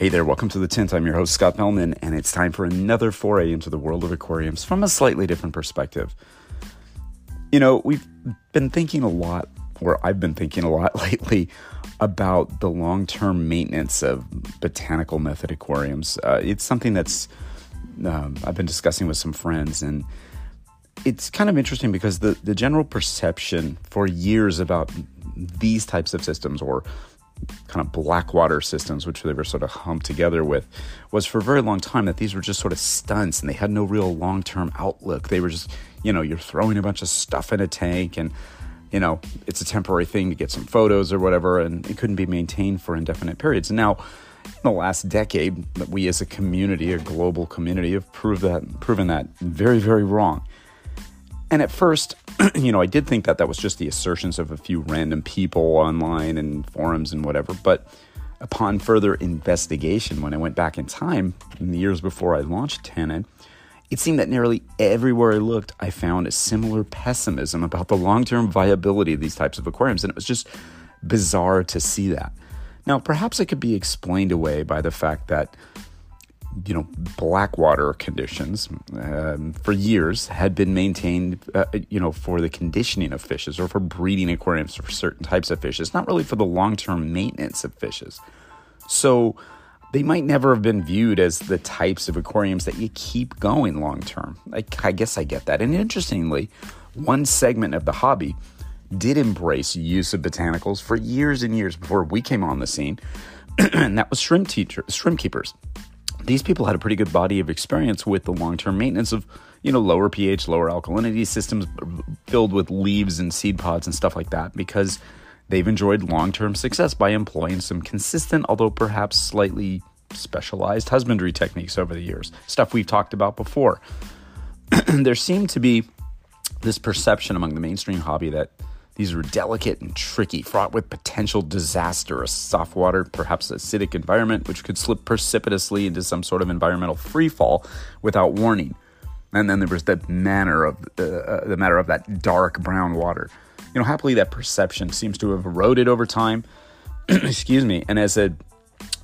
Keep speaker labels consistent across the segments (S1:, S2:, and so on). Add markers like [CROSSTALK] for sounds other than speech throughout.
S1: Hey there, welcome to the tint. I'm your host, Scott Fellman, and it's time for another foray into the world of aquariums from a slightly different perspective. You know, we've been thinking a lot, or I've been thinking a lot [LAUGHS] lately, about the long term maintenance of botanical method aquariums. Uh, it's something that's um, I've been discussing with some friends, and it's kind of interesting because the, the general perception for years about these types of systems or kind of blackwater systems, which they were sort of humped together with, was for a very long time that these were just sort of stunts and they had no real long term outlook. They were just, you know, you're throwing a bunch of stuff in a tank and, you know, it's a temporary thing to get some photos or whatever, and it couldn't be maintained for indefinite periods. Now, in the last decade, we as a community, a global community, have proved that, proven that very, very wrong. And at first, [CLEARS THROAT] you know, I did think that that was just the assertions of a few random people online and forums and whatever. But upon further investigation, when I went back in time, in the years before I launched Tannin, it seemed that nearly everywhere I looked, I found a similar pessimism about the long term viability of these types of aquariums. And it was just bizarre to see that. Now, perhaps it could be explained away by the fact that you know, blackwater conditions um, for years had been maintained, uh, you know, for the conditioning of fishes or for breeding aquariums for certain types of fishes, not really for the long term maintenance of fishes. So they might never have been viewed as the types of aquariums that you keep going long term. I, I guess I get that. And interestingly, one segment of the hobby did embrace use of botanicals for years and years before we came on the scene, [CLEARS THROAT] and that was shrimp teacher, shrimp keepers these people had a pretty good body of experience with the long-term maintenance of you know lower pH, lower alkalinity systems filled with leaves and seed pods and stuff like that because they've enjoyed long-term success by employing some consistent, although perhaps slightly specialized husbandry techniques over the years. Stuff we've talked about before. [CLEARS THROAT] there seemed to be this perception among the mainstream hobby that these were delicate and tricky, fraught with potential disaster, a soft water, perhaps acidic environment, which could slip precipitously into some sort of environmental freefall without warning. And then there was the manner of uh, uh, the matter of that dark brown water. You know, happily that perception seems to have eroded over time. [CLEARS THROAT] Excuse me. And as a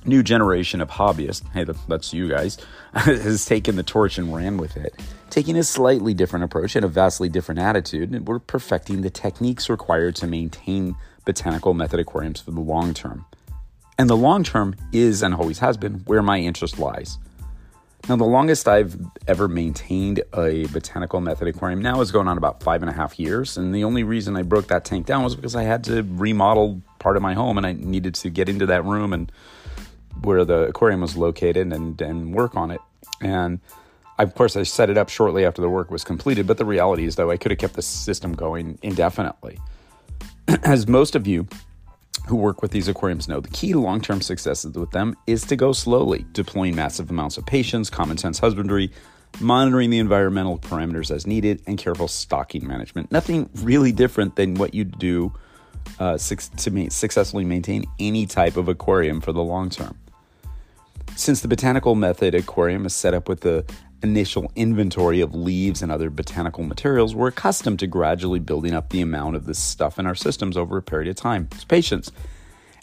S1: new generation of hobbyists, hey, that's you guys, [LAUGHS] has taken the torch and ran with it, taking a slightly different approach and a vastly different attitude. And we're perfecting the techniques required to maintain botanical method aquariums for the long term. And the long term is and always has been where my interest lies. Now, the longest I've ever maintained a botanical method aquarium now is going on about five and a half years. And the only reason I broke that tank down was because I had to remodel part of my home and I needed to get into that room and where the aquarium was located and, and work on it. And I, of course, I set it up shortly after the work was completed. But the reality is, though, I could have kept the system going indefinitely. [CLEARS THROAT] As most of you who work with these aquariums know, the key to long term success with them is to go slowly, deploying massive amounts of patience, common sense husbandry, monitoring the environmental parameters as needed, and careful stocking management. Nothing really different than what you do uh, to successfully maintain any type of aquarium for the long term. Since the botanical method aquarium is set up with the initial inventory of leaves and other botanical materials, we're accustomed to gradually building up the amount of this stuff in our systems over a period of time. It's patience.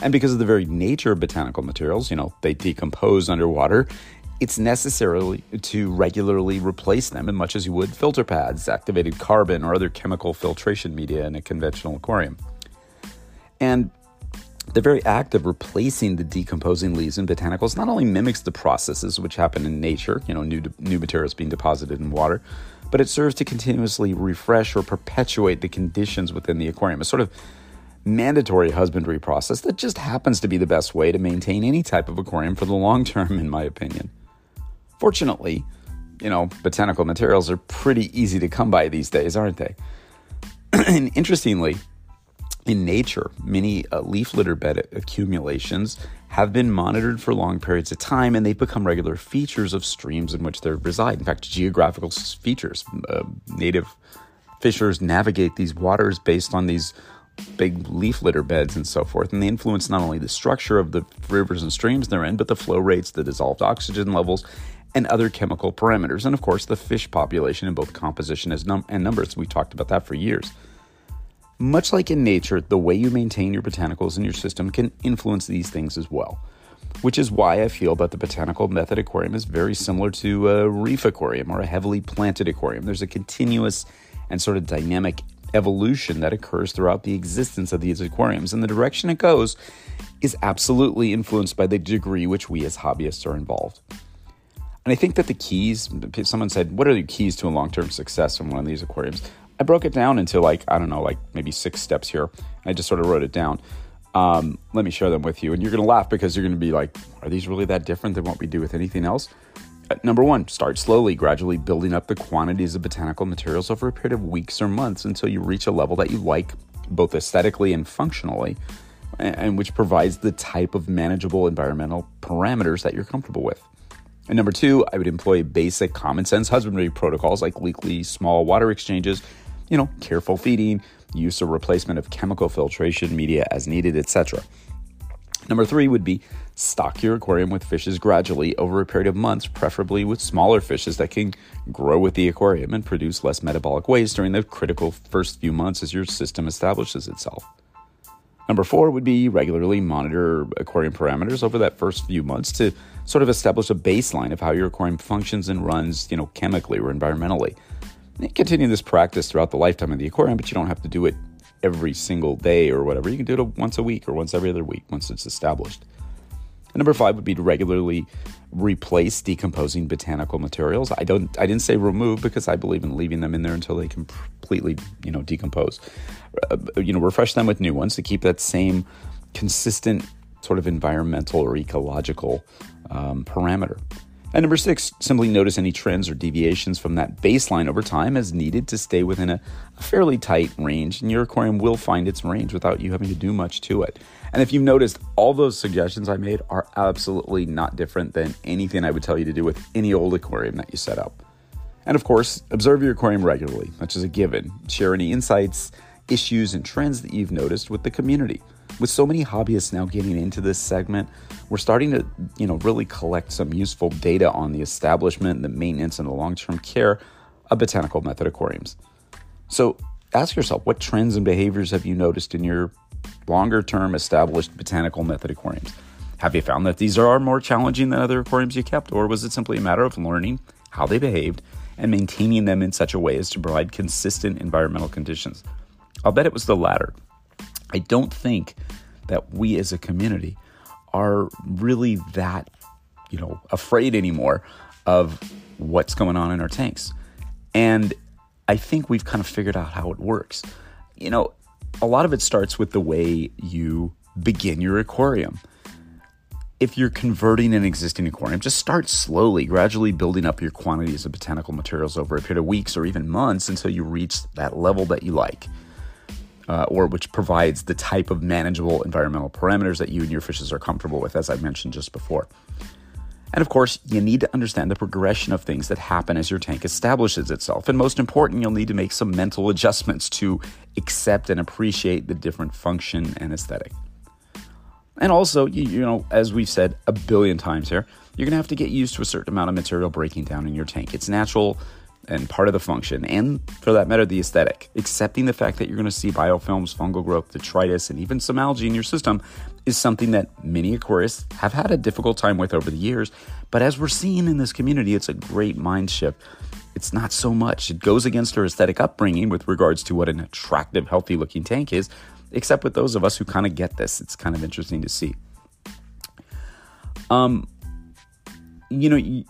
S1: And because of the very nature of botanical materials, you know, they decompose underwater, it's necessary to regularly replace them as much as you would filter pads, activated carbon, or other chemical filtration media in a conventional aquarium. And the very act of replacing the decomposing leaves in botanicals not only mimics the processes which happen in nature, you know, new, new materials being deposited in water, but it serves to continuously refresh or perpetuate the conditions within the aquarium. A sort of mandatory husbandry process that just happens to be the best way to maintain any type of aquarium for the long term, in my opinion. Fortunately, you know, botanical materials are pretty easy to come by these days, aren't they? [CLEARS THROAT] and interestingly, in nature, many uh, leaf litter bed accumulations have been monitored for long periods of time and they've become regular features of streams in which they reside. In fact, geographical features. Uh, native fishers navigate these waters based on these big leaf litter beds and so forth, and they influence not only the structure of the rivers and streams they're in, but the flow rates, the dissolved oxygen levels, and other chemical parameters. And of course, the fish population in both composition num- and numbers. We talked about that for years. Much like in nature, the way you maintain your botanicals in your system can influence these things as well. which is why I feel that the botanical method aquarium is very similar to a reef aquarium or a heavily planted aquarium. There's a continuous and sort of dynamic evolution that occurs throughout the existence of these aquariums, and the direction it goes is absolutely influenced by the degree which we as hobbyists are involved. And I think that the keys, someone said, What are the keys to a long term success in one of these aquariums? I broke it down into like, I don't know, like maybe six steps here. I just sort of wrote it down. Um, let me share them with you. And you're going to laugh because you're going to be like, Are these really that different than what we do with anything else? Uh, number one, start slowly, gradually building up the quantities of botanical materials over a period of weeks or months until you reach a level that you like, both aesthetically and functionally, and, and which provides the type of manageable environmental parameters that you're comfortable with. And number two, I would employ basic common sense husbandry protocols like weekly small water exchanges, you know, careful feeding, use or replacement of chemical filtration media as needed, etc. Number three would be stock your aquarium with fishes gradually over a period of months, preferably with smaller fishes that can grow with the aquarium and produce less metabolic waste during the critical first few months as your system establishes itself. Number four would be regularly monitor aquarium parameters over that first few months to sort of establish a baseline of how your aquarium functions and runs, you know, chemically or environmentally. And continue this practice throughout the lifetime of the aquarium, but you don't have to do it every single day or whatever. You can do it once a week or once every other week once it's established. And number five would be to regularly replace decomposing botanical materials. I don't I didn't say remove because I believe in leaving them in there until they completely, you know, decompose. Uh, you know, refresh them with new ones to keep that same consistent sort of environmental or ecological um, parameter. And number six, simply notice any trends or deviations from that baseline over time as needed to stay within a, a, fairly tight range, and your aquarium will find its range without you having to do much to it. And if you've noticed, all those suggestions I made are absolutely not different than anything I would tell you to do with any old aquarium that you set up. And of course, observe your aquarium regularly, which is a given. Share any insights, issues, and trends that you've noticed with the community with so many hobbyists now getting into this segment, we're starting to, you know, really collect some useful data on the establishment, the maintenance, and the long-term care of botanical method aquariums. So ask yourself, what trends and behaviors have you noticed in your longer-term established botanical method aquariums? Have you found that these are more challenging than other aquariums you kept, or was it simply a matter of learning how they behaved and maintaining them in such a way as to provide consistent environmental conditions? I'll bet it was the latter. I don't think that we as a community are really that, you know, afraid anymore of what's going on in our tanks. And I think we've kind of figured out how it works. You know, a lot of it starts with the way you begin your aquarium. If you're converting an existing aquarium, just start slowly, gradually building up your quantities of botanical materials over a period of weeks or even months until you reach that level that you like uh, or which provides the type of manageable environmental parameters that you and your fishes are comfortable with, as I mentioned just before. And of course, you need to understand the progression of things that happen as your tank establishes itself. And most important, you'll need to make some mental adjustments to accept and appreciate the different function and aesthetic. And also, you, you know, as we've said a billion times here, you're to have to get used to a certain amount of material breaking down in your tank. It's natural and part of the function, and for that matter, the aesthetic. Accepting the fact that you're going to see biofilms, fungal growth, detritus, and even some algae in your system is something that many aquarists have had a difficult time with over the years. But as we're seeing in this community, it's a great mind shift. It's not so much. It goes against our aesthetic upbringing with regards to what an attractive, healthy looking tank is, except with those of us who kind of get this. It's kind of interesting to see. Um, you know,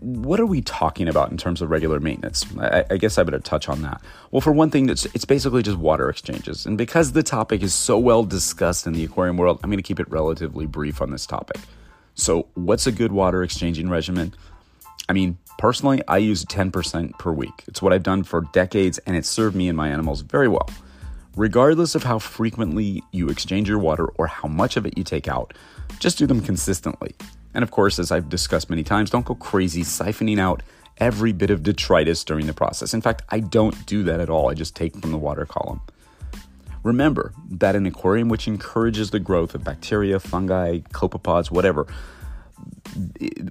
S1: what are we talking about in terms of regular maintenance? I, I, guess I better touch on that. Well, for one thing, it's, it's basically just water exchanges. And because the topic is so well discussed in the aquarium world, I'm going to keep it relatively brief on this topic. So, what's a good water exchanging regimen? I mean, personally, I use 10% per week. It's what I've done for decades, and it's served me and my animals very well. Regardless of how frequently you exchange your water or how much of it you take out, just do them consistently. And of course, as I've discussed many times, don't go crazy siphoning out every bit of detritus during the process. In fact, I don't do that at all. I just take from the water column. Remember that an aquarium which encourages the growth of bacteria, fungi, copepods, whatever, in,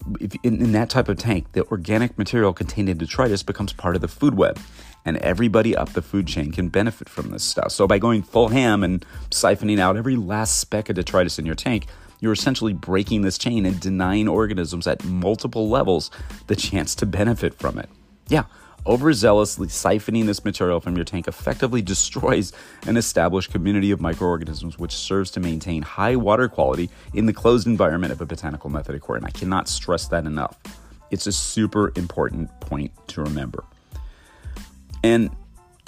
S1: in, that type of tank, the organic material contained in detritus becomes part of the food web, and everybody up the food chain can benefit from this stuff. So, by going full ham and siphoning out every last speck of detritus in your tank, You're essentially breaking this chain and denying organisms at multiple levels the chance to benefit from it. Yeah, overzealously siphoning this material from your tank effectively destroys an established community of microorganisms which serves to maintain high water quality in the closed environment of a botanical method aquarium. I cannot stress that enough. It's a super important point to remember. And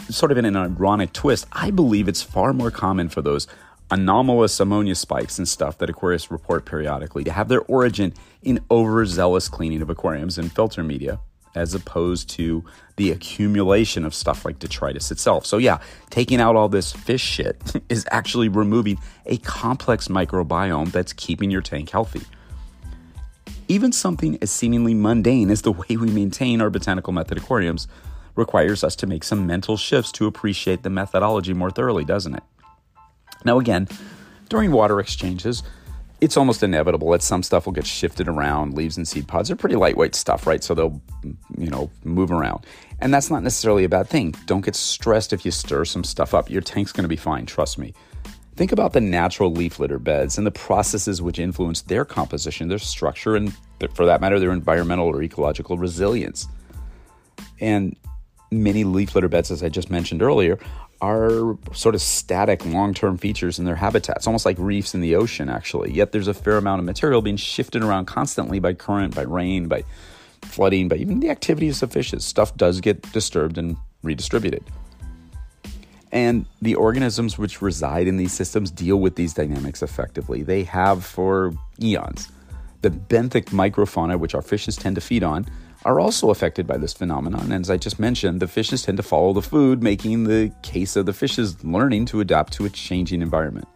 S1: sort of in an ironic twist, I believe it's far more common for those anomalous ammonia spikes and stuff that aquarists report periodically to have their origin in overzealous cleaning of aquariums and filter media as opposed to the accumulation of stuff like detritus itself. So, yeah, taking out all this fish shit [LAUGHS] is actually removing a complex microbiome that's keeping your tank healthy. Even something as seemingly mundane as the way we maintain our botanical method aquariums requires us to make some mental shifts to appreciate the methodology more thoroughly, doesn't it? Now, again, during water exchanges, it's almost inevitable that some stuff will get shifted around. Leaves and seed pods are pretty lightweight stuff, right? So they'll, you know, move around. And that's not necessarily a bad thing. Don't get stressed if you stir some stuff up. Your tank's going to be fine, trust me. Think about the natural leaf litter beds and the processes which influence their composition, their structure, and for that matter, their environmental or ecological resilience. And many leaf litter beds, as I just mentioned earlier, are sort of static long term features in their habitats, almost like reefs in the ocean, actually. Yet there's a fair amount of material being shifted around constantly by current, by rain, by flooding, by even the activities of fishes. Stuff does get disturbed and redistributed. And the organisms which reside in these systems deal with these dynamics effectively. They have for eons. The benthic microfauna, which our fishes tend to feed on, are also affected by this phenomenon. And as I just mentioned, the fishes tend to follow the food, making the case of the fishes learning to adapt to a changing environment.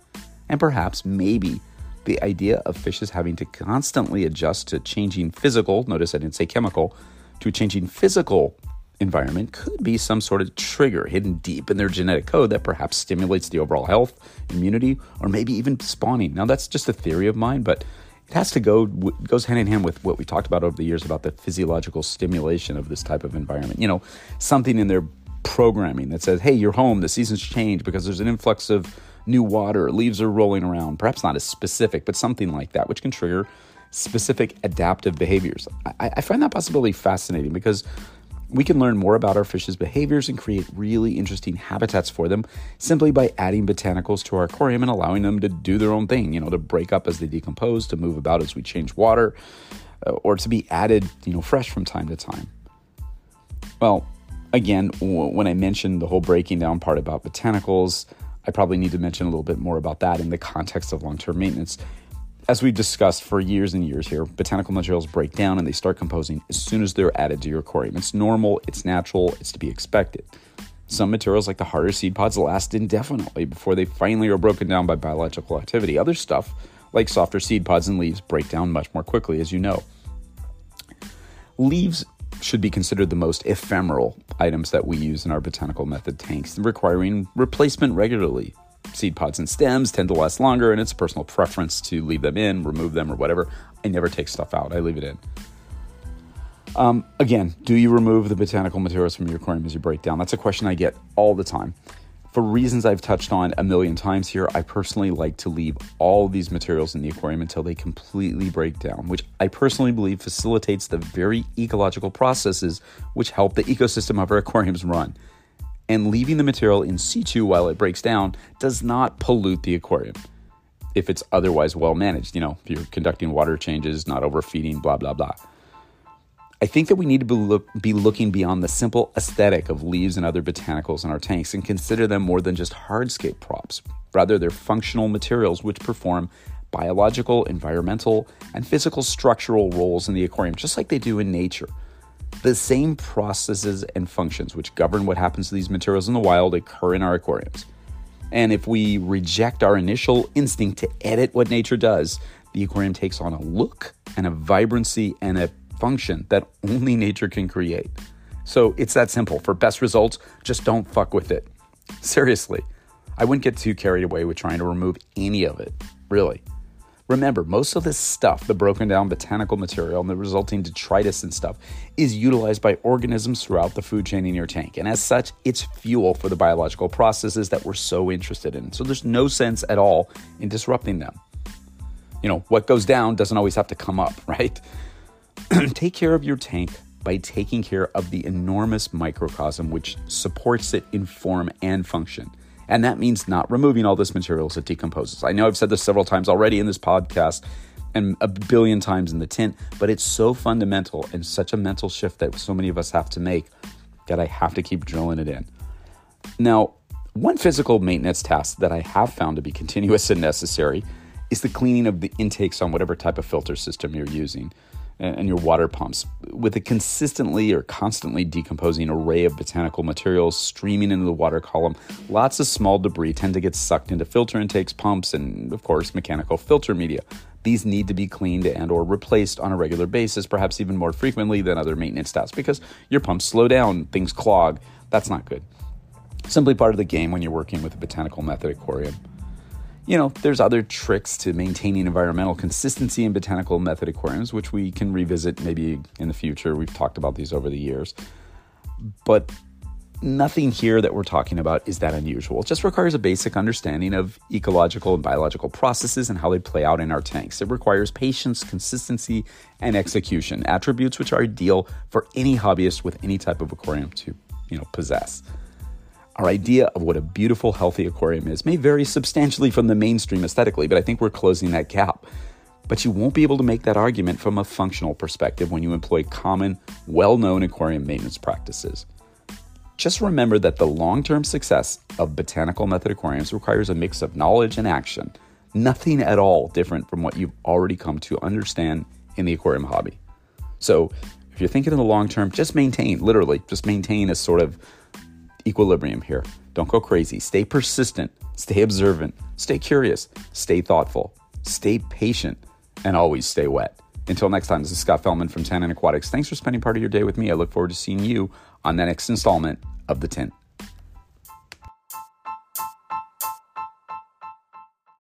S1: And perhaps, maybe, the idea of fishes having to constantly adjust to changing physical, notice I didn't say chemical, to a changing physical environment could be some sort of trigger hidden deep in their genetic code that perhaps stimulates the overall health, immunity, or maybe even spawning. Now, that's just a theory of mine, but has to go goes hand in hand with what we talked about over the years about the physiological stimulation of this type of environment. You know, something in their programming that says, "Hey, you're home. The seasons change because there's an influx of new water. Leaves are rolling around." Perhaps not as specific, but something like that, which can trigger specific adaptive behaviors. I, I find that possibility fascinating because we can learn more about our fish's behaviors and create really interesting habitats for them simply by adding botanicals to our aquarium and allowing them to do their own thing, you know, to break up as they decompose, to move about as we change water, uh, or to be added, you know, fresh from time to time. Well, again, when I mentioned the whole breaking down part about botanicals, I probably need to mention a little bit more about that in the context of long term maintenance as we've discussed for years and years here, botanical materials break down and they start composing as soon as they're added to your aquarium. It's normal, it's natural, it's to be expected. Some materials, like the harder seed pods, last indefinitely before they finally are broken down by biological activity. Other stuff, like softer seed pods and leaves, break down much more quickly, as you know. Leaves should be considered the most ephemeral items that we use in our botanical method tanks, requiring replacement regularly seed pods and stems tend to last longer, and it's a personal preference to leave them in, remove them, or whatever. I never take stuff out, I leave it in. Um, again, do you remove the botanical materials from your aquarium as you break down? That's a question I get all the time. For reasons I've touched on a million times here, I personally like to leave all these materials in the aquarium until they completely break down, which I personally believe facilitates the very ecological processes which help the ecosystem of our [LAUGHS] aquariums run and leaving the material in situ while it breaks down does not pollute the aquarium if it's otherwise well managed. You know, if you're conducting water changes, not overfeeding, blah, blah, blah. I think that we need to be, look, be looking beyond the simple aesthetic of leaves and other botanicals in our tanks and consider them more than just hardscape props. Rather, they're functional materials which perform biological, environmental, and physical structural roles in the aquarium, just like they do in nature. The same processes and functions which govern what happens to these materials in the wild occur in our aquariums. And if we reject our initial instinct to edit what nature does, the aquarium takes on a look and a vibrancy and a function that only nature can create. So it's that simple. For best results, just don't fuck with it. Seriously, I wouldn't get too carried away with trying to remove any of it, really. Remember, most of this stuff, the broken down botanical material and the resulting detritus and stuff, is utilized by organisms throughout the food chain in your tank. And as such, it's fuel for the biological processes that we're so interested in. So there's no sense at all in disrupting them. You know, what goes down doesn't always have to come up, [LAUGHS] right? [CLEARS THROAT] Take care of your tank by taking care of the enormous microcosm which supports it in form and function. And that means not removing all this material as it decomposes. I know I've said this several times already in this podcast and a billion times in the tint, but it's so fundamental and such a mental shift that so many of us have to make that I have to keep drilling it in. Now, one physical maintenance task that I have found to be [LAUGHS] continuous and necessary is the cleaning of the intakes on whatever type of filter system you're using and your water pumps. With a consistently or constantly decomposing array of botanical materials streaming into the water column, lots of small debris tend to get sucked into filter intakes, pumps, and of course mechanical filter media. These need to be cleaned and or replaced on a regular basis, perhaps even more frequently than other maintenance tasks because your pumps slow down, things clog. That's not good. Simply part of the game when you're working with a botanical method aquarium. You know, there's other tricks to maintaining environmental consistency in botanical method aquariums, which we can revisit maybe in the future. We've talked about these over the years. But nothing here that we're talking about is that unusual. It just requires a basic understanding of ecological and biological processes and how they play out in our tanks. It requires patience, consistency, and execution, attributes which are ideal for any hobbyist with any type of aquarium to, you know, possess. Our idea of what a beautiful, healthy aquarium is may vary substantially from the mainstream aesthetically, but I think we're closing that gap. But you won't be able to make that argument from a functional perspective when you employ common, well known aquarium maintenance practices. Just remember that the long term success of botanical method aquariums requires a mix of knowledge and action, nothing at all different from what you've already come to understand in the aquarium hobby. So, if you're thinking in the long term, just maintain, literally, just maintain a sort of equilibrium here. Don't go crazy. Stay persistent, stay observant, stay curious, stay thoughtful, stay patient, and always stay wet. Until next time, this is Scott Fellman from Tannin Aquatics. Thanks for spending part of your day with me. I look forward to seeing you on the next installment of The Tint.